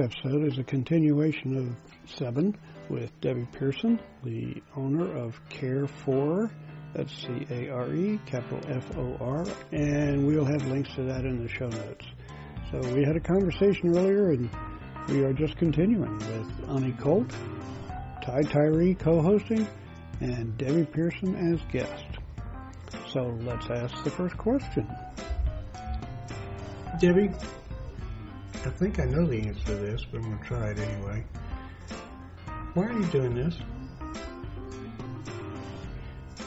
episode is a continuation of seven with Debbie Pearson, the owner of CareFor. That's C A R E, capital F O R, and we'll have links to that in the show notes. So we had a conversation earlier, and we are just continuing with Ani Colt, Ty Tyree co-hosting, and Debbie Pearson as guest. So let's ask the first question. Debbie, I think I know the answer to this, but I'm going to try it anyway. Why are you doing this?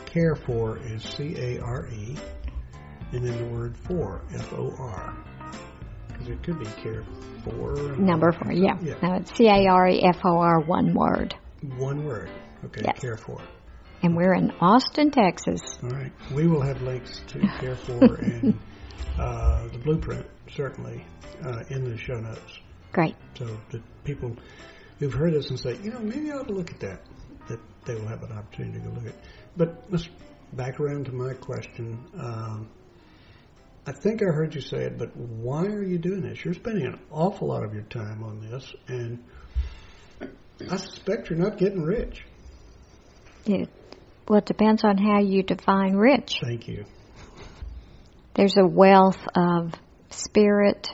CareFor is C A R E, and then the word for, F O R. Because it could be care for. Number four, yeah. yeah. No, it's C A R E F O R, one word. One word. Okay, yes. CareFor. And we're in Austin, Texas. All right. We will have links to CareFor and uh, the blueprint, certainly, uh, in the show notes. Great. So that people who've heard this and say, you know, maybe I ought to look at that, that they will have an opportunity to go look at. But let's back around to my question. Um, I think I heard you say it, but why are you doing this? You're spending an awful lot of your time on this, and I suspect you're not getting rich. It, well, it depends on how you define rich. Thank you. There's a wealth of spirit,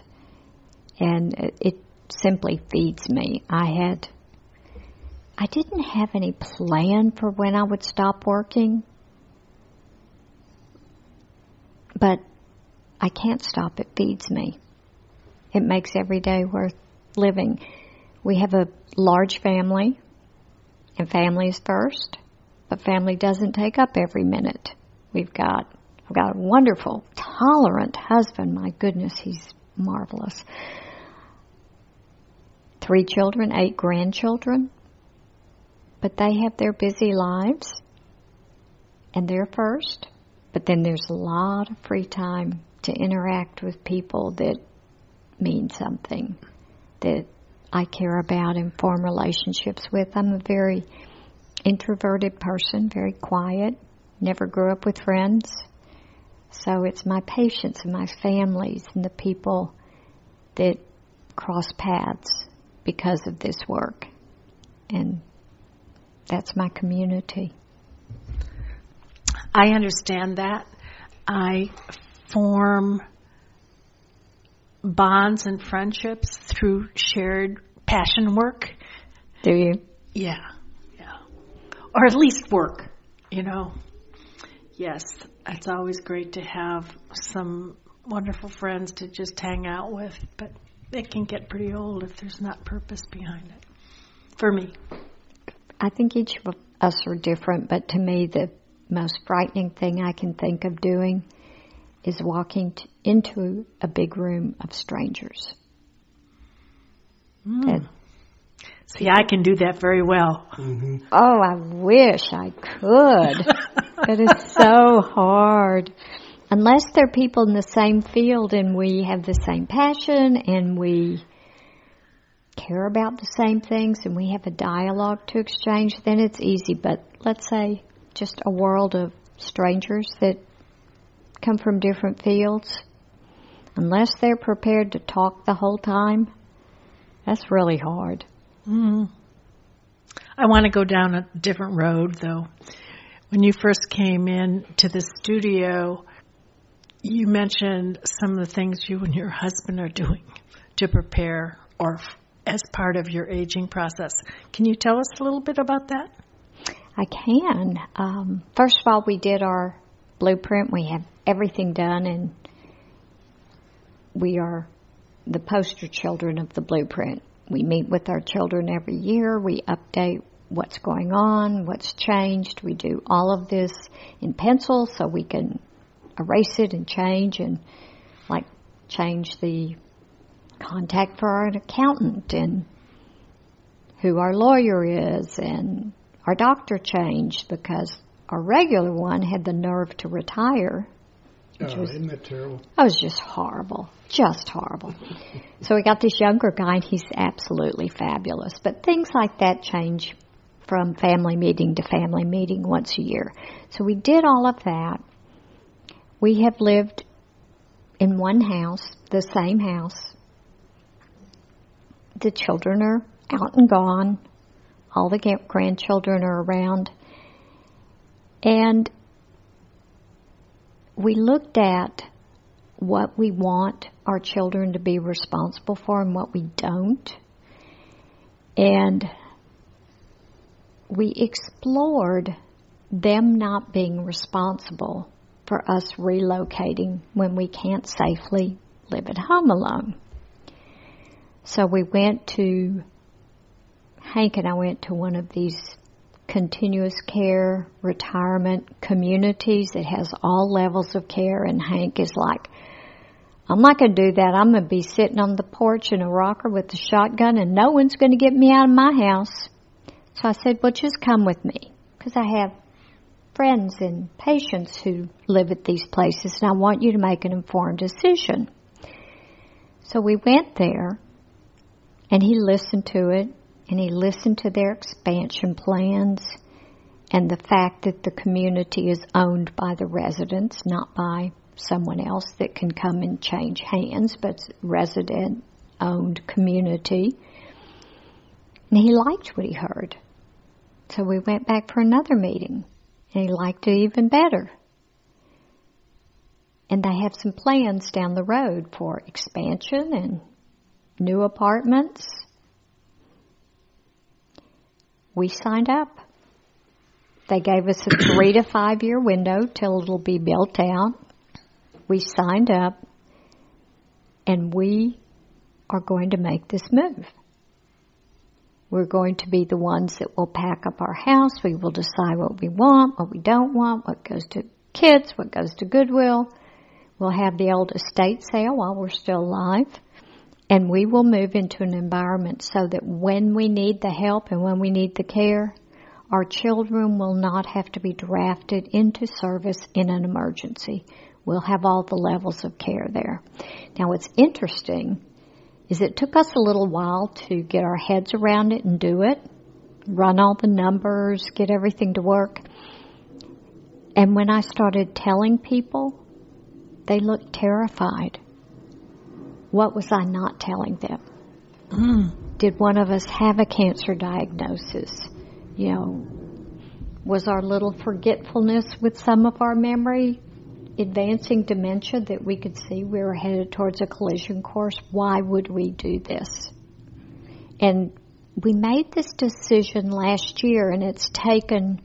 and it, simply feeds me. I had, I didn't have any plan for when I would stop working, but I can't stop. It feeds me. It makes every day worth living. We have a large family, and family is first, but family doesn't take up every minute. We've got, I've got a wonderful, tolerant husband. My goodness, he's marvelous. Three children, eight grandchildren, but they have their busy lives, and they're first. But then there's a lot of free time to interact with people that mean something, that I care about and form relationships with. I'm a very introverted person, very quiet, never grew up with friends. So it's my patients and my families and the people that cross paths because of this work. And that's my community. I understand that. I form bonds and friendships through shared passion work. Do you? Yeah, yeah. Or at least work, you know. Yes, it's always great to have some wonderful friends to just hang out with, but it can get pretty old if there's not purpose behind it. For me. I think each of us are different, but to me, the most frightening thing I can think of doing is walking t- into a big room of strangers. Mm. See, I can do that very well. Mm-hmm. Oh, I wish I could. it is so hard. Unless they're people in the same field and we have the same passion and we care about the same things and we have a dialogue to exchange, then it's easy. But let's say just a world of strangers that come from different fields, unless they're prepared to talk the whole time, that's really hard. Mm. I want to go down a different road, though. When you first came in to the studio, you mentioned some of the things you and your husband are doing to prepare or as part of your aging process. Can you tell us a little bit about that? I can. Um, first of all, we did our blueprint. We have everything done, and we are the poster children of the blueprint. We meet with our children every year. We update what's going on, what's changed. We do all of this in pencil so we can erase it and change and like change the contact for our accountant and who our lawyer is and our doctor changed because our regular one had the nerve to retire. Which oh, was, isn't that terrible? That was just horrible. Just horrible. so we got this younger guy and he's absolutely fabulous. But things like that change from family meeting to family meeting once a year. So we did all of that. We have lived in one house, the same house, the children are out and gone. All the grandchildren are around. And we looked at what we want our children to be responsible for and what we don't. And we explored them not being responsible for us relocating when we can't safely live at home alone. So we went to, Hank and I went to one of these continuous care retirement communities. It has all levels of care and Hank is like, I'm not going to do that. I'm going to be sitting on the porch in a rocker with a shotgun and no one's going to get me out of my house. So I said, well, just come with me because I have friends and patients who live at these places and I want you to make an informed decision. So we went there and he listened to it and he listened to their expansion plans and the fact that the community is owned by the residents, not by someone else that can come and change hands, but resident owned community. And he liked what he heard. So we went back for another meeting and he liked it even better. And they have some plans down the road for expansion and new apartments. We signed up. They gave us a three to five year window till it'll be built out. We signed up and we are going to make this move. We're going to be the ones that will pack up our house. We will decide what we want, what we don't want, what goes to kids, what goes to Goodwill. We'll have the old estate sale while we're still alive. And we will move into an environment so that when we need the help and when we need the care, our children will not have to be drafted into service in an emergency. We'll have all the levels of care there. Now what's interesting is it took us a little while to get our heads around it and do it, run all the numbers, get everything to work. And when I started telling people, they looked terrified. What was I not telling them? Mm. Did one of us have a cancer diagnosis? You know, was our little forgetfulness with some of our memory advancing dementia that we could see we were headed towards a collision course, why would we do this? And we made this decision last year and it's taken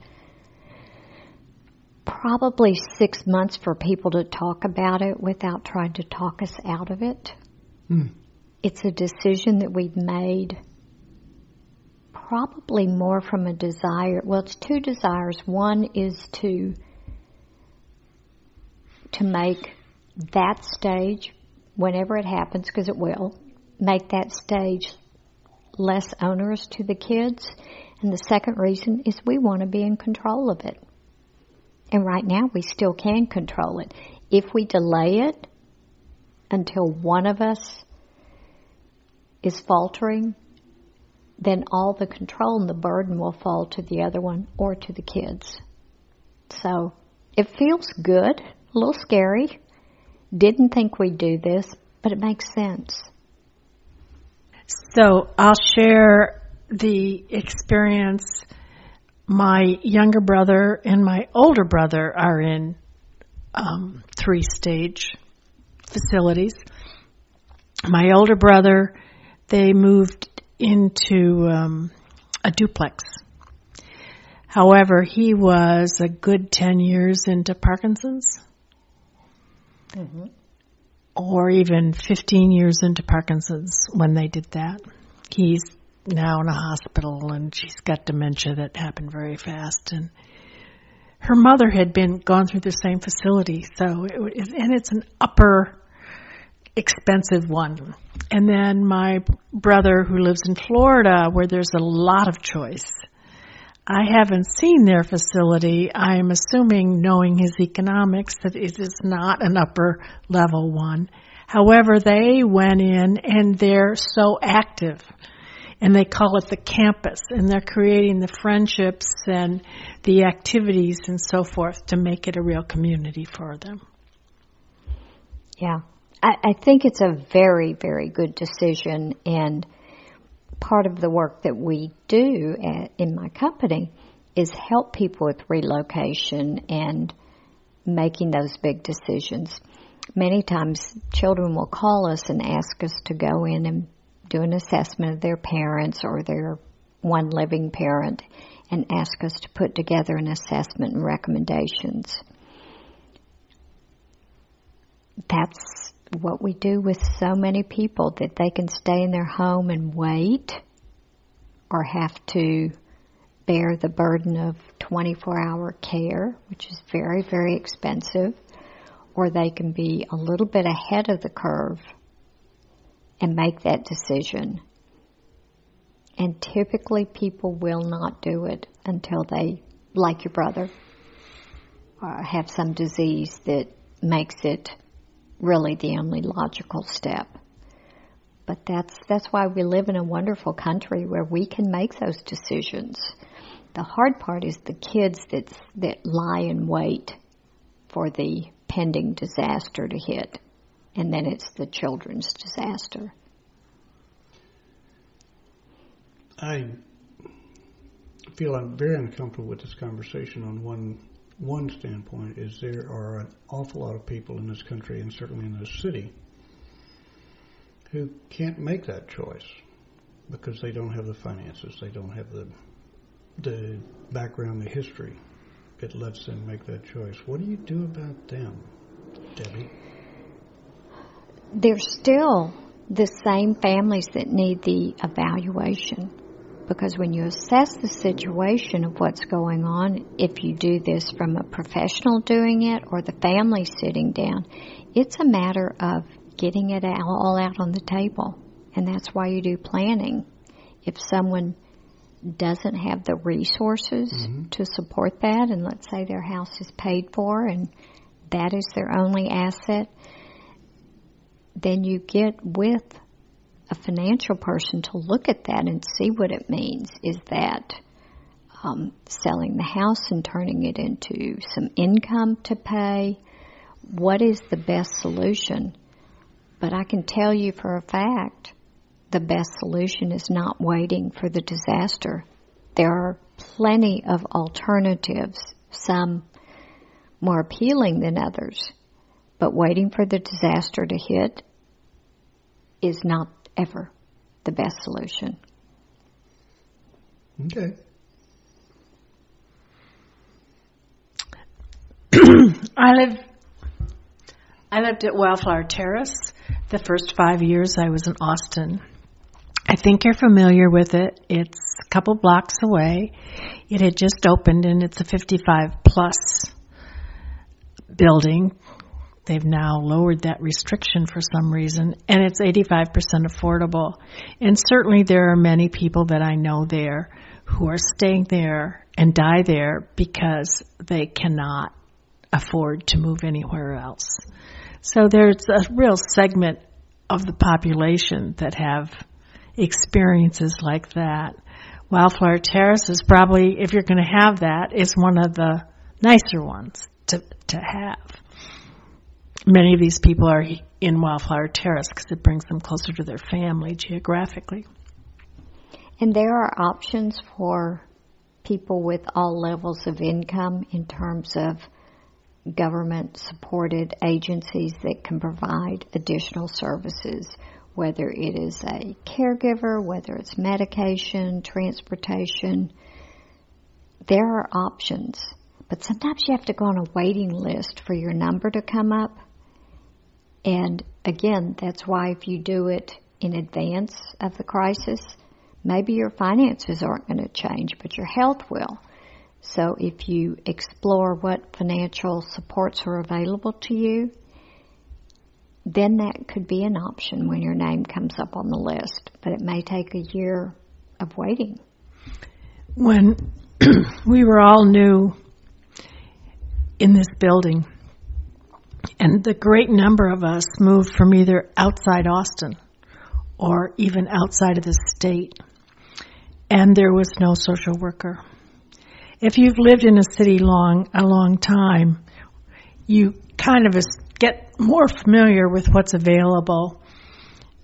probably six months for people to talk about it without trying to talk us out of it. Mm. It's a decision that we've made probably more from a desire. Well, it's two desires. One is to to make that stage, whenever it happens, because it will, make that stage less onerous to the kids. And the second reason is we want to be in control of it. And right now we still can control it. If we delay it until one of us is faltering, then all the control and the burden will fall to the other one or to the kids. So it feels good a little scary. Didn't think we'd do this, but it makes sense. So I'll share the experience. My younger brother and my older brother are in um, three stage facilities. My older brother, they moved into um, a duplex However, he was a good 10 years into Parkinson's mm-hmm. or even 15 years into Parkinson's when they did that. He's now in a hospital and she's got dementia that happened very fast and her mother had been gone through the same facility so it, and it's an upper expensive one and then my brother who lives in Florida where there's a lot of choice I haven't seen their facility. I am assuming, knowing his economics, that it is not an upper level one. However, they went in and they're so active and they call it the campus and they're creating the friendships and the activities and so forth to make it a real community for them. Yeah. I, I think it's a very, very good decision and part of the work that we do at, in my company is help people with relocation and making those big decisions. Many times children will call us and ask us to go in and do an assessment of their parents or their one living parent and ask us to put together an assessment and recommendations. That's what we do with so many people that they can stay in their home and wait or have to bear the burden of 24 hour care, which is very, very expensive, or they can be a little bit ahead of the curve and make that decision. And typically people will not do it until they, like your brother, uh, have some disease that makes it really the only logical step. But that's that's why we live in a wonderful country where we can make those decisions. The hard part is the kids that that lie in wait for the pending disaster to hit, and then it's the children's disaster. I feel I'm very uncomfortable with this conversation on one one standpoint is there are an awful lot of people in this country and certainly in this city who can't make that choice because they don't have the finances, they don't have the the background, the history that lets them make that choice. What do you do about them, Debbie? They're still the same families that need the evaluation because when you assess the situation of what's going on, if you do this from a professional doing it or the family sitting down, it's a matter of getting it all out on the table. And that's why you do planning. If someone doesn't have the resources mm-hmm. to support that, and let's say their house is paid for and that is their only asset, then you get with a financial person to look at that and see what it means. Is that um, selling the house and turning it into some income to pay? What is the best solution? But I can tell you for a fact the best solution is not waiting for the disaster. There are plenty of alternatives, some more appealing than others, but waiting for the disaster to hit is not ever the best solution. Okay. I live I lived at Wildflower Terrace the first five years I was in Austin. I think you're familiar with it. It's a couple blocks away. It had just opened and it's a 55 plus building They've now lowered that restriction for some reason, and it's 85% affordable. And certainly there are many people that I know there who are staying there and die there because they cannot afford to move anywhere else. So there's a real segment of the population that have experiences like that. Wildflower Terrace is probably, if you're going to have that, is one of the nicer ones to, to have many of these people are in Wildflower Terrace because it brings them closer to their family geographically. And there are options for people with all levels of income in terms of government supported agencies that can provide additional services, whether it is a caregiver, whether it's medication, transportation. There are options, but sometimes you have to go on a waiting list for your number to come up. And again, that's why if you do it in advance of the crisis, maybe your finances aren't going to change, but your health will. So if you explore what financial supports are available to you, then that could be an option when your name comes up on the list, but it may take a year of waiting. When we were all new in this building, and the great number of us moved from either outside Austin or even outside of the state. And there was no social worker. If you've lived in a city long, a long time, you kind of get more familiar with what's available.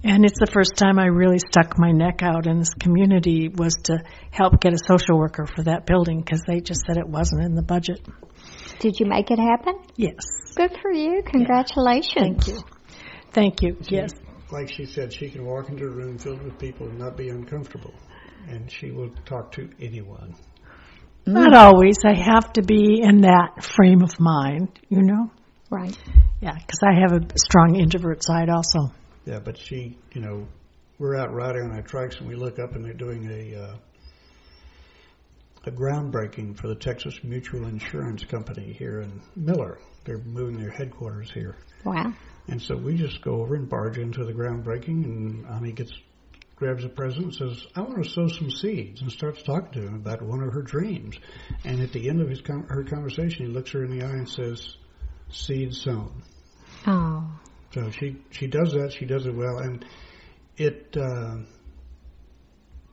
And it's the first time I really stuck my neck out in this community was to help get a social worker for that building because they just said it wasn't in the budget. Did you make it happen? Yes. Good for you. Congratulations. Thank you. Thank you. Yes. Like she said, she can walk into a room filled with people and not be uncomfortable. And she will talk to anyone. Not always. I have to be in that frame of mind, you know? Right. Yeah, because I have a strong introvert side also. Yeah, but she, you know, we're out riding on our trikes and we look up and they're doing a uh, a groundbreaking for the Texas Mutual Insurance Company here in Mueller. They're moving their headquarters here. Wow. And so we just go over and barge into the groundbreaking, and Ani gets grabs a present and says, "I want to sow some seeds," and starts talking to him about one of her dreams. And at the end of his con- her conversation, he looks her in the eye and says, "Seed sown." Oh. So she she does that. She does it well, and it uh,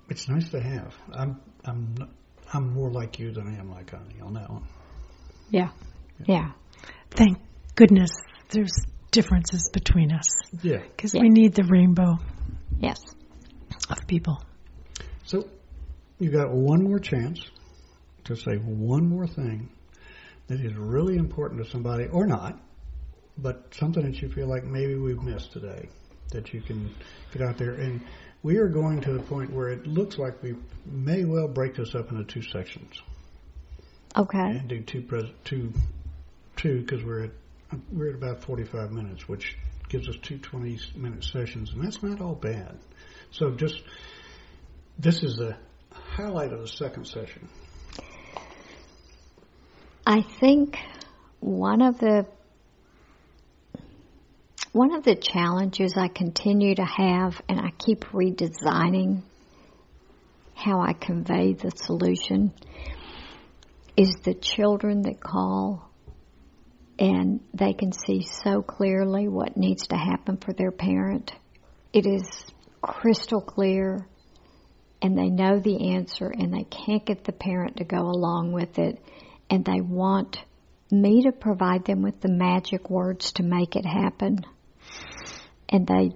it's nice to have. I'm I'm not, I'm more like you than I am like Ani on that one. Yeah. Yeah. Thank goodness there's differences between us Yeah. because Yeah. we need the rainbow Yes. of people. So you got one more chance to say one more thing that is really important to somebody or not, but something that you feel like maybe we've missed today that you can get out there. And we are going to a point where it looks like we may well break this up into two sections Okay. and do two pres- two two because we're at we're at about 45 minutes, which gives us two 20 minute sessions, and that's not all bad. So just this is the highlight of the second session. I think one of the one of the challenges I continue to have, and I keep redesigning how I convey the solution, is the children that call and they can see so clearly what needs to happen for their parent. It is crystal clear and they know the answer and they can't get the parent to go along with it and they want me to provide them with the magic words to make it happen. And they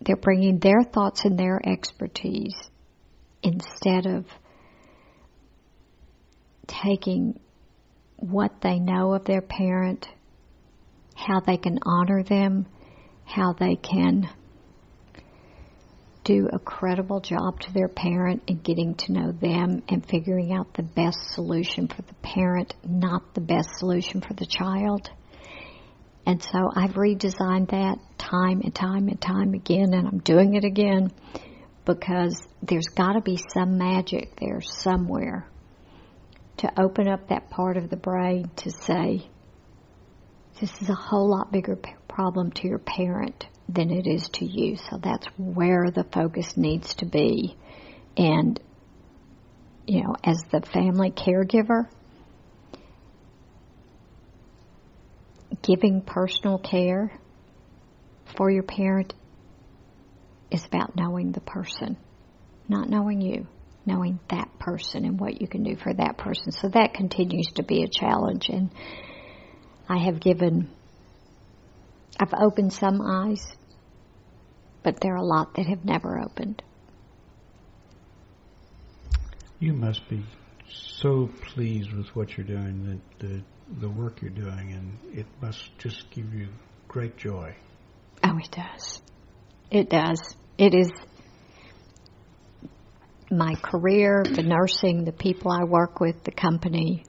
they're bringing their thoughts and their expertise instead of taking what they know of their parent, how they can honor them, how they can do a credible job to their parent and getting to know them and figuring out the best solution for the parent, not the best solution for the child. And so I've redesigned that time and time and time again, and I'm doing it again because there's got to be some magic there somewhere to open up that part of the brain to say, this is a whole lot bigger problem to your parent than it is to you. So that's where the focus needs to be. And, you know, as the family caregiver, giving personal care for your parent is about knowing the person, not knowing you, knowing that person and what you can do for that person. So that continues to be a challenge. And I have given, I've opened some eyes, but there are a lot that have never opened. You must be so pleased with what you're doing, the the, the work you're doing, and it must just give you great joy. Oh, it does. It does. It is my career, the nursing, the people I work with, the company.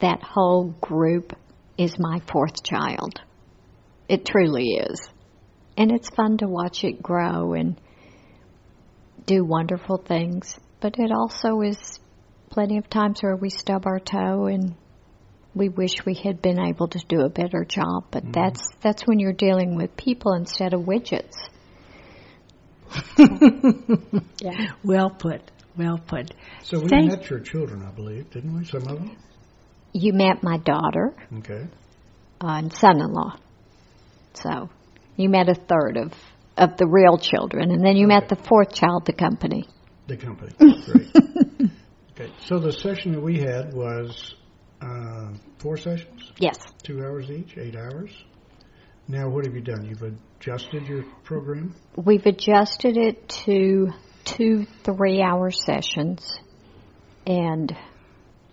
That whole group is my fourth child. It truly is. And it's fun to watch it grow and do wonderful things. But it also is plenty of times where we stub our toe and we wish we had been able to do a better job, but Mm-hmm. that's that's when you're dealing with people instead of widgets. yeah. Well put. Well put. So we Thank- met your children, I believe, didn't we? Some of them. You met my daughter Okay. uh, and son-in-law, so you met a third of of the real children, and then you met the fourth child, the company. The company. Great. okay. So the session that we had was uh, four sessions, Yes. two hours each, eight hours. Now, what have you done? You've adjusted your program? We've adjusted it to two three hour sessions, and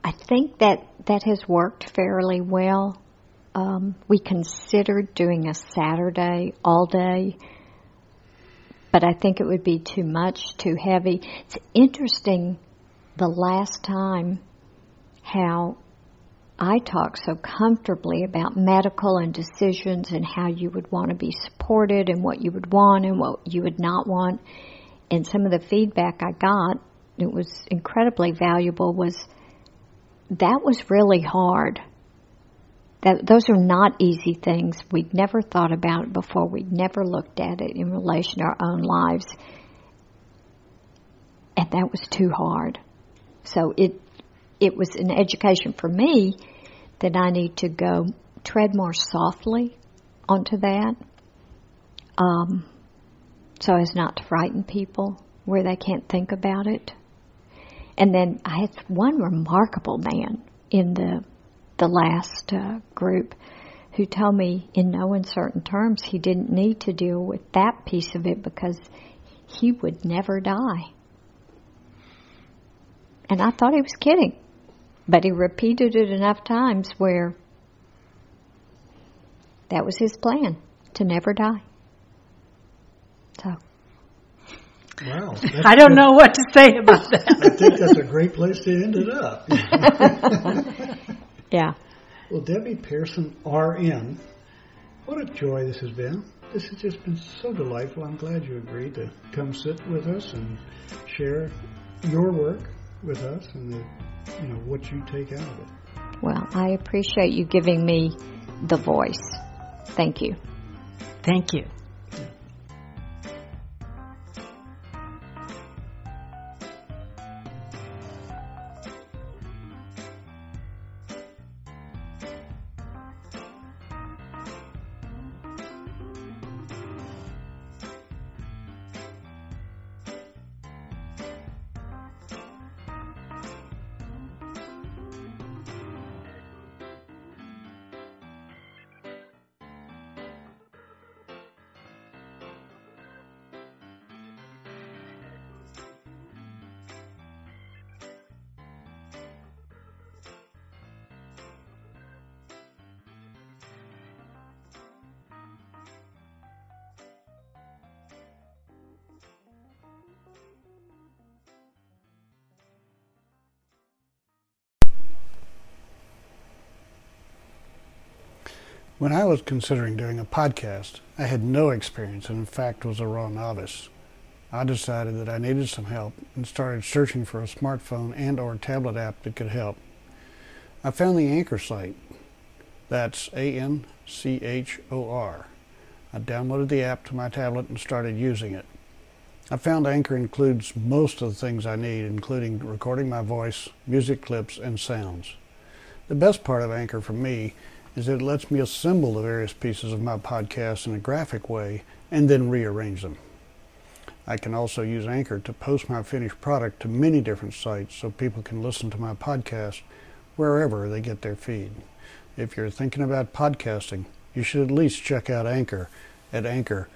I think that that has worked fairly well. Um, we considered doing a Saturday all day, but I think it would be too much, too heavy. It's interesting the last time how I talked so comfortably about medical and decisions and how you would want to be supported and what you would want and what you would not want. And some of the feedback I got, it was incredibly valuable, was that was really hard. That those are not easy things. We'd never thought about before. We'd never looked at it in relation to our own lives. And that was too hard. So it it was an education for me that I need to go tread more softly onto that, um, so as not to frighten people where they can't think about it. And then I had one remarkable man in the the last uh, group who told me in no uncertain terms he didn't need to deal with that piece of it because he would never die. And I thought he was kidding. But he repeated it enough times where that was his plan to never die. So. Wow. I don't know what to say about that. I think that's a great place to end it up. yeah. Well, Debbie Pearson, RN, what a joy this has been. This has just been so delightful. I'm glad you agreed to come sit with us and share your work with us and the you know what you take out of it. Well, I appreciate you giving me the voice. Thank you. Thank you. When I was considering doing a podcast, I had no experience and in fact was a raw novice. I decided that I needed some help and started searching for a smartphone and or tablet app that could help. I found the Anchor site. That's A-N-C-H-O-R. I downloaded the app to my tablet and started using it. I found Anchor includes most of the things I need, including recording my voice, music clips, and sounds. The best part of Anchor for me is that it lets me assemble the various pieces of my podcast in a graphic way and then rearrange them. I can also use Anchor to post my finished product to many different sites so people can listen to my podcast wherever they get their feed. If you're thinking about podcasting, you should at least check out Anchor at anchor.fm.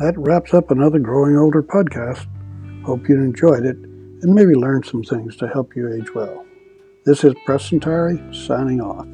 That wraps up another Growing Older podcast. Hope you enjoyed it and maybe learned some things to help you age well. This is Preston Tyree signing off.